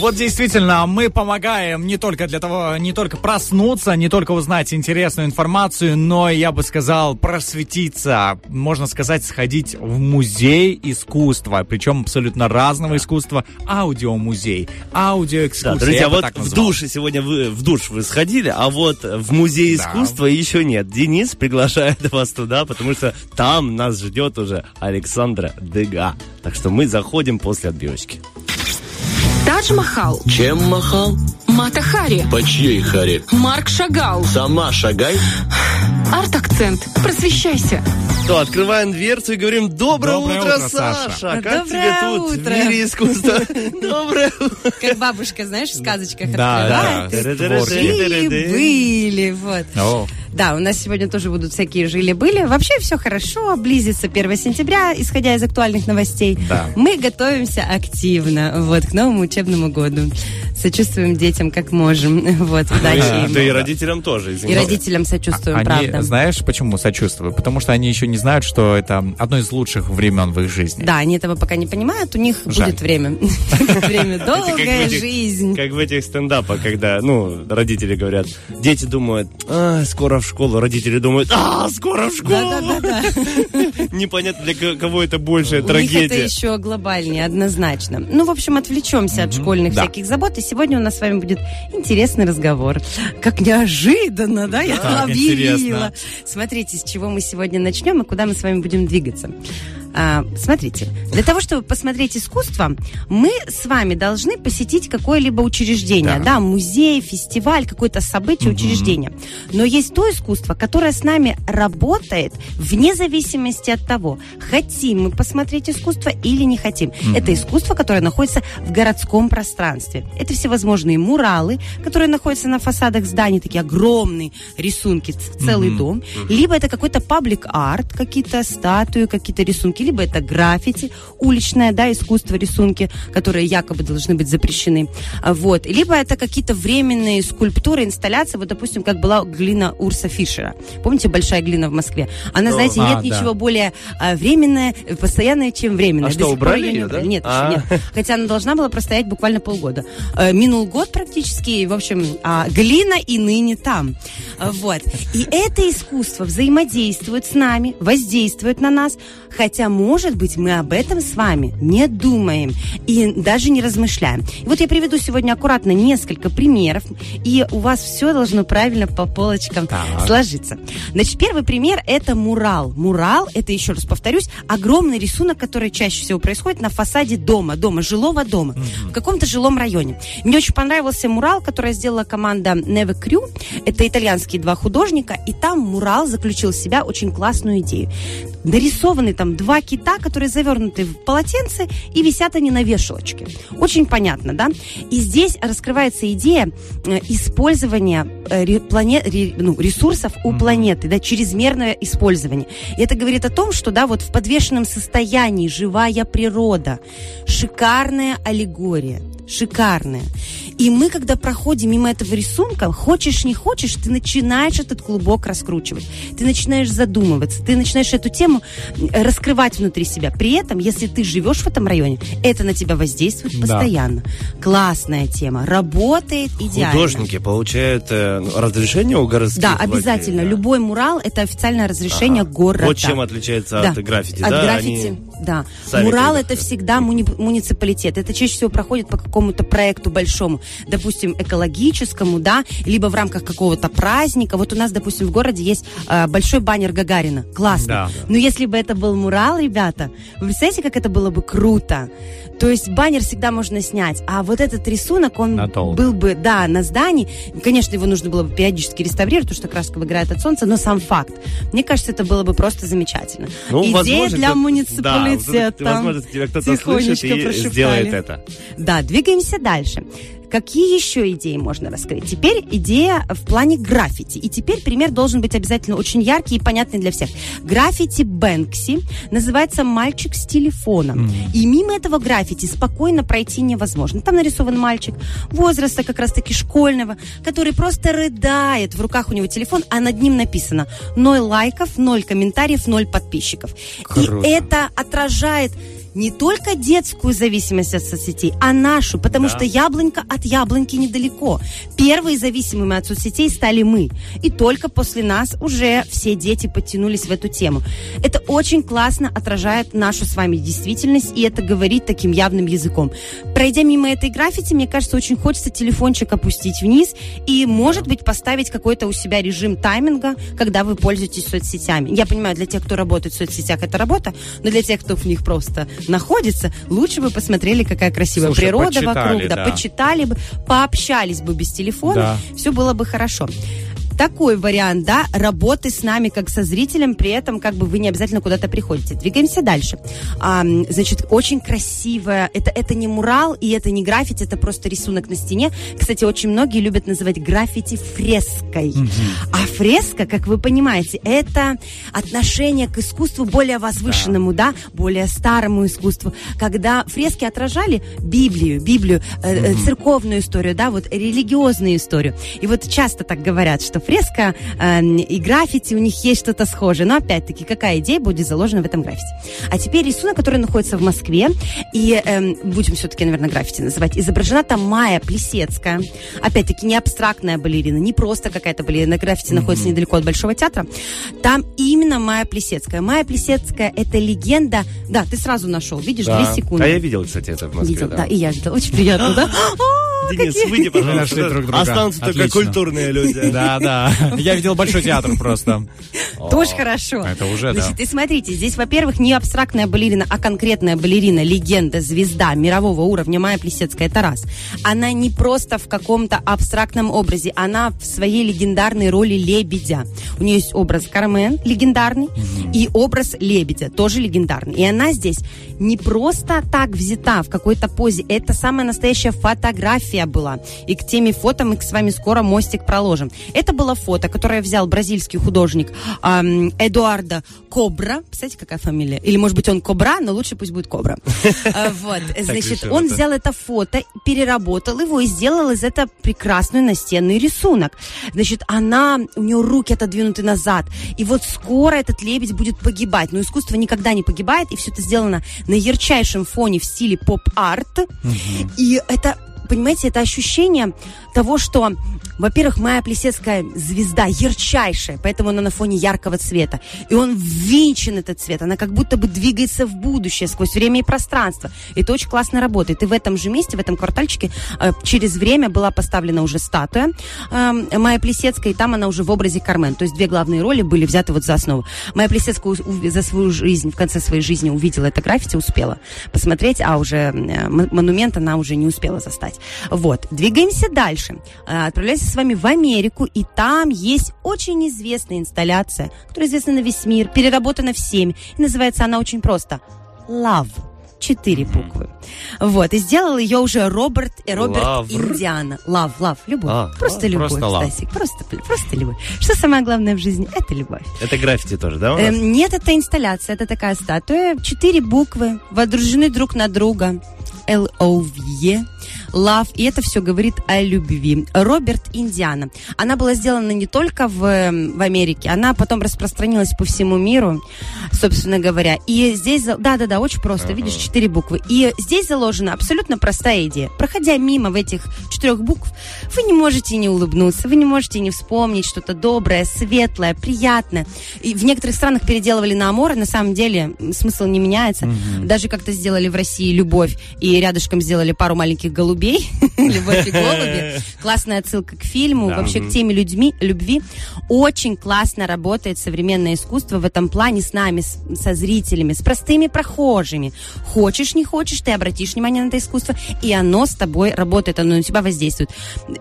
Вот действительно, мы помогаем не только для того, не только проснуться, не только узнать интересную информацию, но, я бы сказал, просветиться, можно сказать, сходить в музей искусства, причем абсолютно разного искусства, аудиомузей, аудиоэкскурсия. Да, друзья, вот в душе сегодня вы в душ вы сходили, а вот в музей Да. искусства еще нет. Денис приглашает вас туда, потому что там нас ждет уже Александра Дега. Так что мы заходим после отбивочки. Тадж-Махал, Чем махал? Мата Хари, По чьей харе? Марк Шагал, Сама шагай. Арт-акцент. Просвещайся. То, открываем дверцу и говорим «Доброе, Доброе утро, утро, Саша! Саша!» Как Доброе тебе тут утро. в мире искусства? Доброе утро! Как бабушка, знаешь, в сказочках Да, открывает. да, творчески. Жили-были, вот. Да, у нас сегодня тоже будут всякие жили-были. Вообще все хорошо, близится 1 сентября, исходя из актуальных новостей. Да. Мы готовимся активно вот, к новому учебному году. Сочувствуем детям как можем. Вот, удачи Да им. и родителям тоже, И извини. родителям сочувствуем, Они, правда. знаешь, почему сочувствую? Потому что они еще не знают, что это одно из лучших времен в их жизни. Да, они этого пока не понимают, у них Жаль. будет время. Время, долгая жизнь. Как в этих стендапах, когда, ну, родители говорят, дети думают, а, скоро в школу, родители думают, а, скоро в школу. Непонятно, для ко- кого это большая них это трагедия. еще глобальнее, однозначно. Ну, в общем, отвлечемся от школьных всяких забот. И сегодня у нас с вами будет интересный разговор. Как неожиданно, да, я объявила. Смотрите, с чего мы сегодня начнем и куда мы с вами будем двигаться. А, смотрите, для того, чтобы посмотреть искусство, мы с вами должны посетить какое-либо учреждение, Да. да, музей, фестиваль, какое-то событие, учреждение. Но есть то искусство, которое с нами работает вне зависимости от того, хотим мы посмотреть искусство или не хотим. Это искусство, которое находится в городском пространстве. Это всевозможные муралы, которые находятся на фасадах зданий, такие огромные рисунки, целый дом. Либо это какой-то паблик-арт, какие-то статуи, какие-то рисунки, либо это граффити, уличное, да, искусство, рисунки, которые якобы должны быть запрещены. А, Вот. Либо это какие-то временные скульптуры, инсталляции, вот, допустим, как была глина Урса Фишера. Помните, большая глина в Москве? Она, знаете, А, нет да. ничего более а, временное, постоянное, чем временное. А что, убрали её не убрали. да? Нет, А. еще нет. Хотя она должна была простоять буквально полгода. Э, Минул год практически, в общем, а, глина и ныне там. Вот. И это искусство взаимодействует с нами, воздействует на нас, хотя, может быть, мы об этом с вами не думаем и даже не размышляем. И вот я приведу сегодня аккуратно несколько примеров, и у вас все должно правильно по полочкам Так. сложиться. Значит, первый пример – это мурал. Мурал – это, еще раз повторюсь, огромный рисунок, который чаще всего происходит на фасаде дома, дома, жилого дома, в каком-то жилом районе. Мне очень понравился мурал, который сделала команда Neve Crew. Это итальянские два художника, и там мурал заключил в себя очень классную идею. Нарисованы там два кита, которые завернуты в полотенце, и висят они на вешалочке. Очень понятно, да? И здесь раскрывается идея э, использования э, ре- плане- ре- ну, ресурсов у планеты, да, чрезмерное использование. И это говорит о том, что, да, вот в подвешенном состоянии живая природа, шикарная аллегория, шикарная. И мы, когда проходим мимо этого рисунка, хочешь не хочешь, ты начинаешь этот клубок раскручивать. Ты начинаешь задумываться, ты начинаешь эту тему раскрывать внутри себя. При этом, если ты живешь в этом районе, это на тебя воздействует Да. постоянно. Классная тема, работает идеально. Художники получают э, ну, разрешение у городских Да, властей, обязательно. да? Любой мурал это официальное разрешение Ага. города. Вот чем отличается от граффити, От да? граффити, Они да. сами Мурал это всегда муни- муниципалитет. Это чаще всего проходит по какому-то проекту большому, допустим, экологическому, да, либо в рамках какого-то праздника. Вот у нас, допустим, в городе есть э, большой баннер Гагарина. Классно. Да. Но если бы это был мурал, ребята, вы представляете, как это было бы круто? То есть баннер всегда можно снять, а вот этот рисунок, он был бы, да, на здании. Конечно, его нужно было бы периодически реставрировать, потому что краска выгорает от солнца, но сам факт. Мне кажется, это было бы просто замечательно. Ну, Идея возможно, для муниципалитета. Да, возможно, тебя кто-то слышит и прошептали. сделает это. Да, двигаемся дальше. Какие еще идеи можно раскрыть? Теперь идея в плане граффити. И теперь пример должен быть обязательно очень яркий и понятный для всех. Граффити Бэнкси называется «Мальчик с телефоном». И мимо этого граффити спокойно пройти невозможно. Там нарисован мальчик возраста как раз-таки школьного, который просто рыдает. В руках у него телефон, а над ним написано «Ноль лайков, ноль комментариев, ноль подписчиков». Круто. И это отражает не только детскую зависимость от соцсетей, а нашу, потому что яблонька от яблоньки недалеко. Первые зависимыми от соцсетей стали мы. И только после нас уже все дети подтянулись в эту тему. Это очень классно отражает нашу с вами действительность, и это говорит таким явным языком. Пройдя мимо этой граффити, мне кажется, очень хочется телефончик опустить вниз и, может быть, поставить какой-то у себя режим тайминга, когда вы пользуетесь соцсетями. Я понимаю, для тех, кто работает в соцсетях, это работа, но для тех, кто в них просто находится, лучше бы посмотрели, какая красивая Слушай, природа вокруг, да, да. почитали бы, пообщались бы без телефона, Да. все было бы хорошо. Такой вариант, да, работы с нами как со зрителем, при этом как бы вы не обязательно куда-то приходите. Двигаемся дальше. А, значит, очень красивая, это, это не мурал и это не граффити, это просто рисунок на стене. Кстати, очень многие любят называть граффити фреской. А фреска, как вы понимаете, это отношение к искусству более возвышенному, да, более старому искусству, когда фрески отражали Библию, Библию, э, э, церковную историю, да, вот религиозную историю. И вот часто так говорят, что фреска э, и граффити, у них есть что-то схожее. Но опять-таки, какая идея будет заложена в этом граффити? А теперь рисунок, который находится в Москве, и эм, будем все-таки, наверное, граффити называть, изображена там Майя Плесецкая. Опять-таки, не абстрактная балерина, не просто какая-то балерина. Граффити находится недалеко от Большого театра. Там именно Майя Плесецкая. Майя Плесецкая – это легенда... Да, ты сразу нашел, видишь, Да. две секунды. А я видел, кстати, это в Москве. Видел, да. да, и я видела. Очень приятно, да? Денис, какие- выйди, нашли пожалуйста. друг друга. Останутся только Отлично. культурные люди. Да, да. Я видел большой театр просто. Тоже хорошо. Это уже, да. Значит, и смотрите, здесь, во-первых, не абстрактная балерина, а конкретная балерина, легенда, звезда мирового уровня Майя Плесецкая Тарас. Она не просто в каком-то абстрактном образе, она в своей легендарной роли лебедя. У нее есть образ Кармен, легендарный, и образ лебедя, тоже легендарный. И она здесь не просто так взята в какой-то позе, это самая настоящая фотография была. И к теме фото мы с вами скоро мостик проложим. Это было фото, которое взял бразильский художник ам, Эдуардо Кобра. Представляете, какая фамилия? Или, может быть, он Кобра, но лучше пусть будет Кобра. А, Вот, значит, он взял это фото, переработал его и сделал из этого прекрасный настенный рисунок. Значит, она, у нее руки отодвинуты назад. И вот скоро этот лебедь будет погибать. Но искусство никогда не погибает, и все это сделано на ярчайшем фоне в стиле поп-арт. И это понимаете, это ощущение того, что, во-первых, Майя Плесецкая звезда ярчайшая, поэтому она на фоне яркого цвета. И он ввинчен, этот цвет. Она как будто бы двигается в будущее сквозь время и пространство. И это очень классно работает. И в этом же месте, в этом квартальчике, э, через время была поставлена уже статуя э, Майя Плесецкая, и там она уже в образе Кармен. То есть две главные роли были взяты вот за основу. Майя Плесецкая за свою жизнь, в конце своей жизни увидела это граффити, успела посмотреть, а уже э, монумент она уже не успела застать. Вот, двигаемся дальше. Э, Отправляемся с вами в Америку, и там есть очень известная инсталляция, которая известна на весь мир, переработана всеми. И называется она очень просто «Love». Четыре буквы. Вот, и сделал ее уже Роберт, э, Роберт Лавр. Индиана. Лав, лав, любовь. А, просто лав, любовь, просто. Стасик. Просто, просто любовь. Что самое главное в жизни? Это любовь. Это граффити тоже, да? Эм, нет, это инсталляция, это такая статуя. Четыре буквы, водружены друг на друга. L-O-V-E. Love, и это все говорит о любви. Роберт Индиана. Она была сделана не только в, в Америке, она потом распространилась по всему миру, собственно говоря. И здесь, да-да-да, очень просто, видишь, четыре буквы. И здесь заложена абсолютно простая идея. Проходя мимо в этих четырех букв, вы не можете не улыбнуться, вы не можете не вспомнить что-то доброе, светлое, приятное. И в некоторых странах переделывали на амор, на самом деле смысл не меняется. Даже как-то сделали в России любовь и рядышком сделали пару маленьких голубей. Любовь и голуби. Классная отсылка к фильму, Да. вообще к теме людьми, любви. Очень классно работает современное искусство в этом плане с нами, с- со зрителями, с простыми прохожими. Хочешь, не хочешь, ты обратишь внимание на это искусство, и оно с тобой работает, оно на тебя воздействует.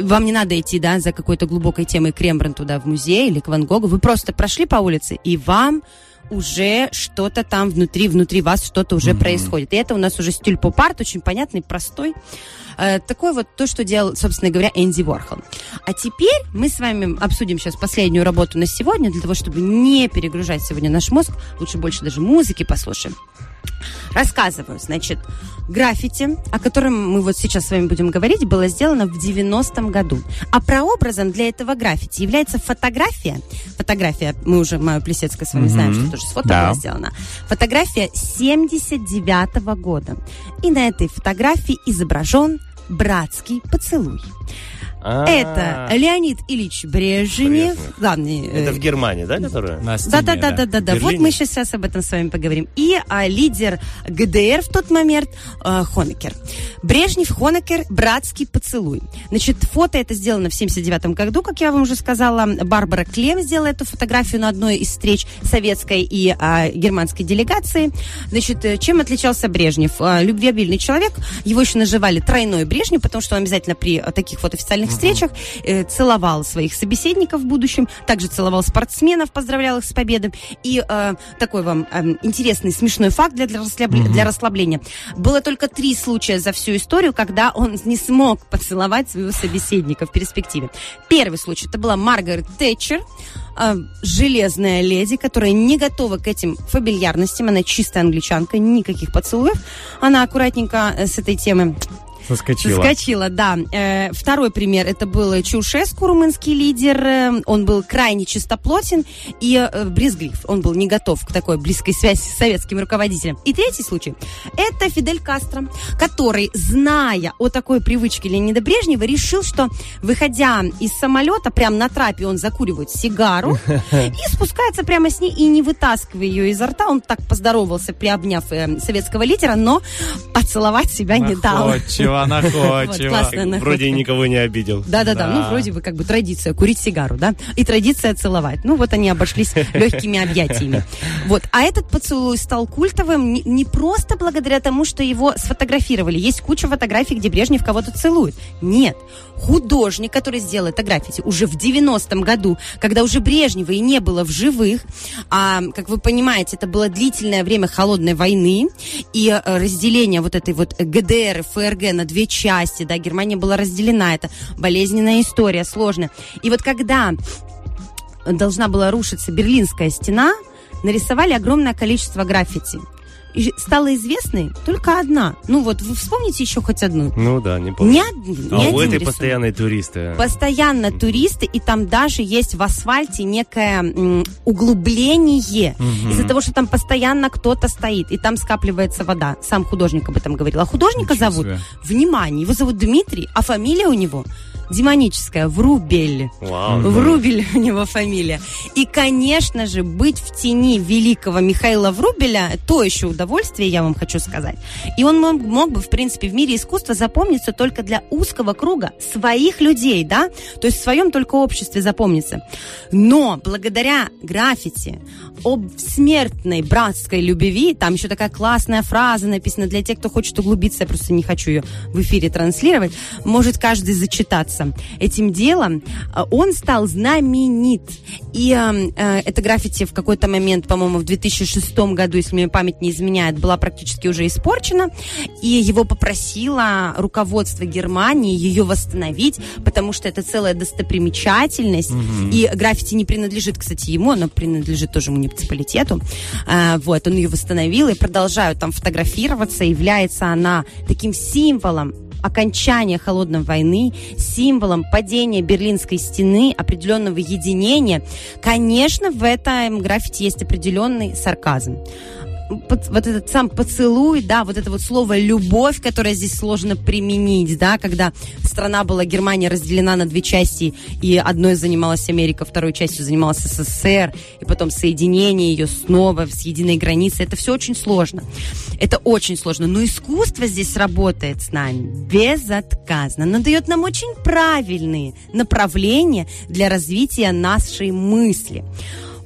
Вам не надо идти, да, за какой-то глубокой темой к Рембрандту, да, в музей или к Ван Гогу. Вы просто прошли по улице, и вам уже что-то там внутри, внутри вас что-то уже происходит. И это у нас уже стиль поп-арт, очень понятный, простой. Э, такой вот то, что делал, собственно говоря, Энди Уорхол. А теперь мы с вами обсудим сейчас последнюю работу на сегодня, для того, чтобы не перегружать сегодня наш мозг. Лучше больше даже музыки послушаем. Рассказываю, значит, граффити, о котором мы вот сейчас с вами будем говорить, было сделано в 90-м году. А прообразом для этого граффити является фотография. Фотография, мы уже, Майя Плесецкая с вами знаем, что тоже с фото Да. была сделана. Фотография 79-го года. И на этой фотографии изображен братский поцелуй. А, Это Леонид Ильич Брежнев, главный... э, Это в Германии, да, которая? На стене, да, да, да, да, да, да. Вот мы сейчас, сейчас об этом с вами поговорим. И а, лидер ГДР в тот момент а, Хонекер. Брежнев, Хонекер, братский поцелуй. Значит, фото это сделано в 79 году, как я вам уже сказала. Барбара Клем сделала эту фотографию на одной из встреч советской и а, германской делегации. Значит, э, чем отличался Брежнев? А, любвеобильный человек. Его еще называли тройной Брежнев, потому что он обязательно при а, таких вот официальных встречах э, целовал своих собеседников в будущем, также целовал спортсменов, поздравлял их с победой. И э, такой вам э, интересный, смешной факт для, для, расслабля- для расслабления. Было только три случая за всю историю, когда он не смог поцеловать своего собеседника в перспективе. Первый случай, это была Маргарет Тэтчер, э, железная леди, которая не готова к этим фамильярностям. Она чистая англичанка, никаких поцелуев. Она аккуратненько э, с этой темы Соскочила. Соскочила, да. Э, второй пример, это был Чаушеску, румынский лидер. Э, он был крайне чистоплотен и э, брезглив. Он был не готов к такой близкой связи с советским руководителем. И третий случай, это Фидель Кастро, который, зная о такой привычке Леонида Брежнева, решил, что, выходя из самолета, прямо на трапе он закуривает сигару и спускается прямо с ней и не вытаскивая ее изо рта. Он так поздоровался, приобняв советского лидера, но поцеловать себя не дал. Находчиво, находчиво. Вроде никого не обидел. Да-да-да, Да. ну вроде бы как бы традиция курить сигару, да, и традиция целовать. Ну вот они обошлись легкими объятиями. Вот, а этот поцелуй стал культовым не, не просто благодаря тому, что его сфотографировали. Есть куча фотографий, где Брежнев кого-то целует. Нет, художник, который сделал это граффити уже в 90-м году, когда уже Брежнева и не было в живых, а, как вы понимаете, это было длительное время холодной войны и э, разделение вот этой вот ГДР и ФРГ на две части, да, Германия была разделена, это болезненная история, сложная. И вот когда должна была рушиться Берлинская стена, нарисовали огромное количество граффити. Стала известной только одна. Ну вот, вы вспомните еще хоть одну. Ну да, не помню. Ни, од- А ни у этой рисунок. постоянной туристы. Постоянно туристы, и там даже есть в асфальте некое м, углубление из-за того, что там постоянно кто-то стоит, и там скапливается вода. Сам художник об этом говорил. А художника Ничего зовут, себе. внимание, его зовут Дмитрий, а фамилия у него демоническая, Врубель. Вау. Врубель у него фамилия. И, конечно же, быть в тени великого Михаила Врубеля – то еще удовольствие, я вам хочу сказать. И он мог, мог бы, в принципе, в мире искусства запомниться только для узкого круга своих людей, да? То есть в своем только обществе запомниться. Но благодаря граффити об смертной братской любви, там еще такая классная фраза написана для тех, кто хочет углубиться, я просто не хочу ее в эфире транслировать, может каждый зачитаться этим делом, а, он стал знаменит. И э, э, это граффити в какой-то момент, по-моему, в 2006 году, если мне память не изменяет, была практически уже испорчена, и его попросило руководство Германии ее восстановить, потому что это целая достопримечательность, и граффити не принадлежит, кстати, ему, оно принадлежит тоже муниципалитету. А, вот, он ее восстановил, и продолжают там фотографироваться, является она таким символом окончания холодной войны, символом падения Берлинской стены, определенного единения. Конечно, в этом граффити есть определенный сарказм. Вот этот сам поцелуй, да, вот это вот слово любовь, которое здесь сложно применить, да, когда страна была, Германия разделена на две части, и одной занималась Америка, второй частью занималась СССР, и потом соединение ее снова с единой границей, это все очень сложно. Это очень сложно, но искусство здесь работает с нами безотказно. Оно дает нам очень правильные направления для развития нашей мысли.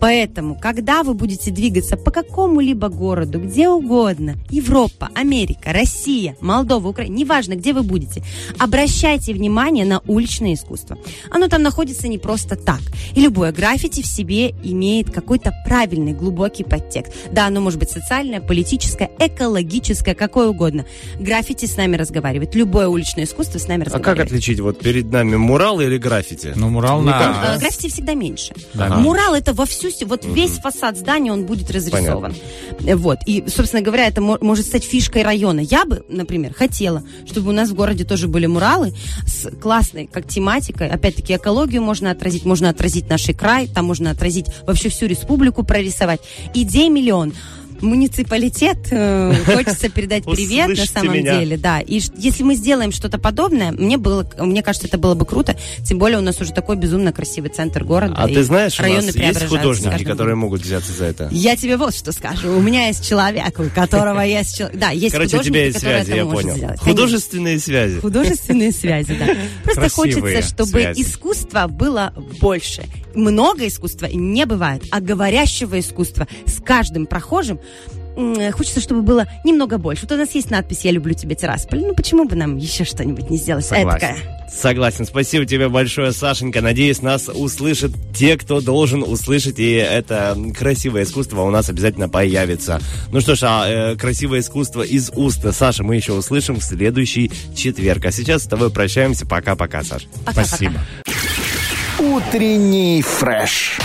Поэтому, когда вы будете двигаться по какому-либо городу, где угодно, Европа, Америка, Россия, Молдова, Украина, неважно, где вы будете, обращайте внимание на уличное искусство. Оно там находится не просто так. И любое граффити в себе имеет какой-то правильный, глубокий подтекст. Да, оно может быть социальное, политическое, экологическое, какое угодно. Граффити с нами разговаривает. Любое уличное искусство с нами А как разговаривает. отличить вот перед нами мурал или граффити? Ну, мурал на... Э, Граффити всегда меньше. Да. Мурал это во всю, вот весь фасад здания он будет разрисован. Э, Вот. И, собственно говоря, это мо- может стать фишкой района. Я бы, например, хотела, чтобы у нас в городе тоже были муралы с классной как тематикой. Опять-таки, экологию можно отразить, можно отразить наш край, там можно отразить вообще всю республику прорисовать. Идей миллион. Муниципалитет, э, хочется передать привет на самом меня. деле, да. И если мы сделаем что-то подобное, мне было, мне кажется, это было бы круто. Тем более у нас уже такой безумно красивый центр города. А ты знаешь, у нас есть художники, которые могут взяться за это? Я тебе вот что скажу. У меня есть человек, у которого есть человек. Да, есть Короче, у тебя есть связи, я понял. сделать. Художественные связи. Художественные связи, да. Просто хочется, чтобы связи. искусства было больше. Много искусства не бывает, а говорящего искусства с каждым прохожим хочется, чтобы было немного больше. Вот у нас есть надпись «Я люблю тебя, Тирасполь». Ну, почему бы нам еще что-нибудь не сделать? Согласен. Эдакое. Согласен. Спасибо тебе большое, Сашенька. Надеюсь, нас услышат те, кто должен услышать, и это красивое искусство у нас обязательно появится. Ну что ж, а э, красивое искусство из уст Саша мы еще услышим в следующий четверг. А сейчас с тобой прощаемся. Пока-пока, Саш. Пока-пока. Спасибо. Утренний фреш.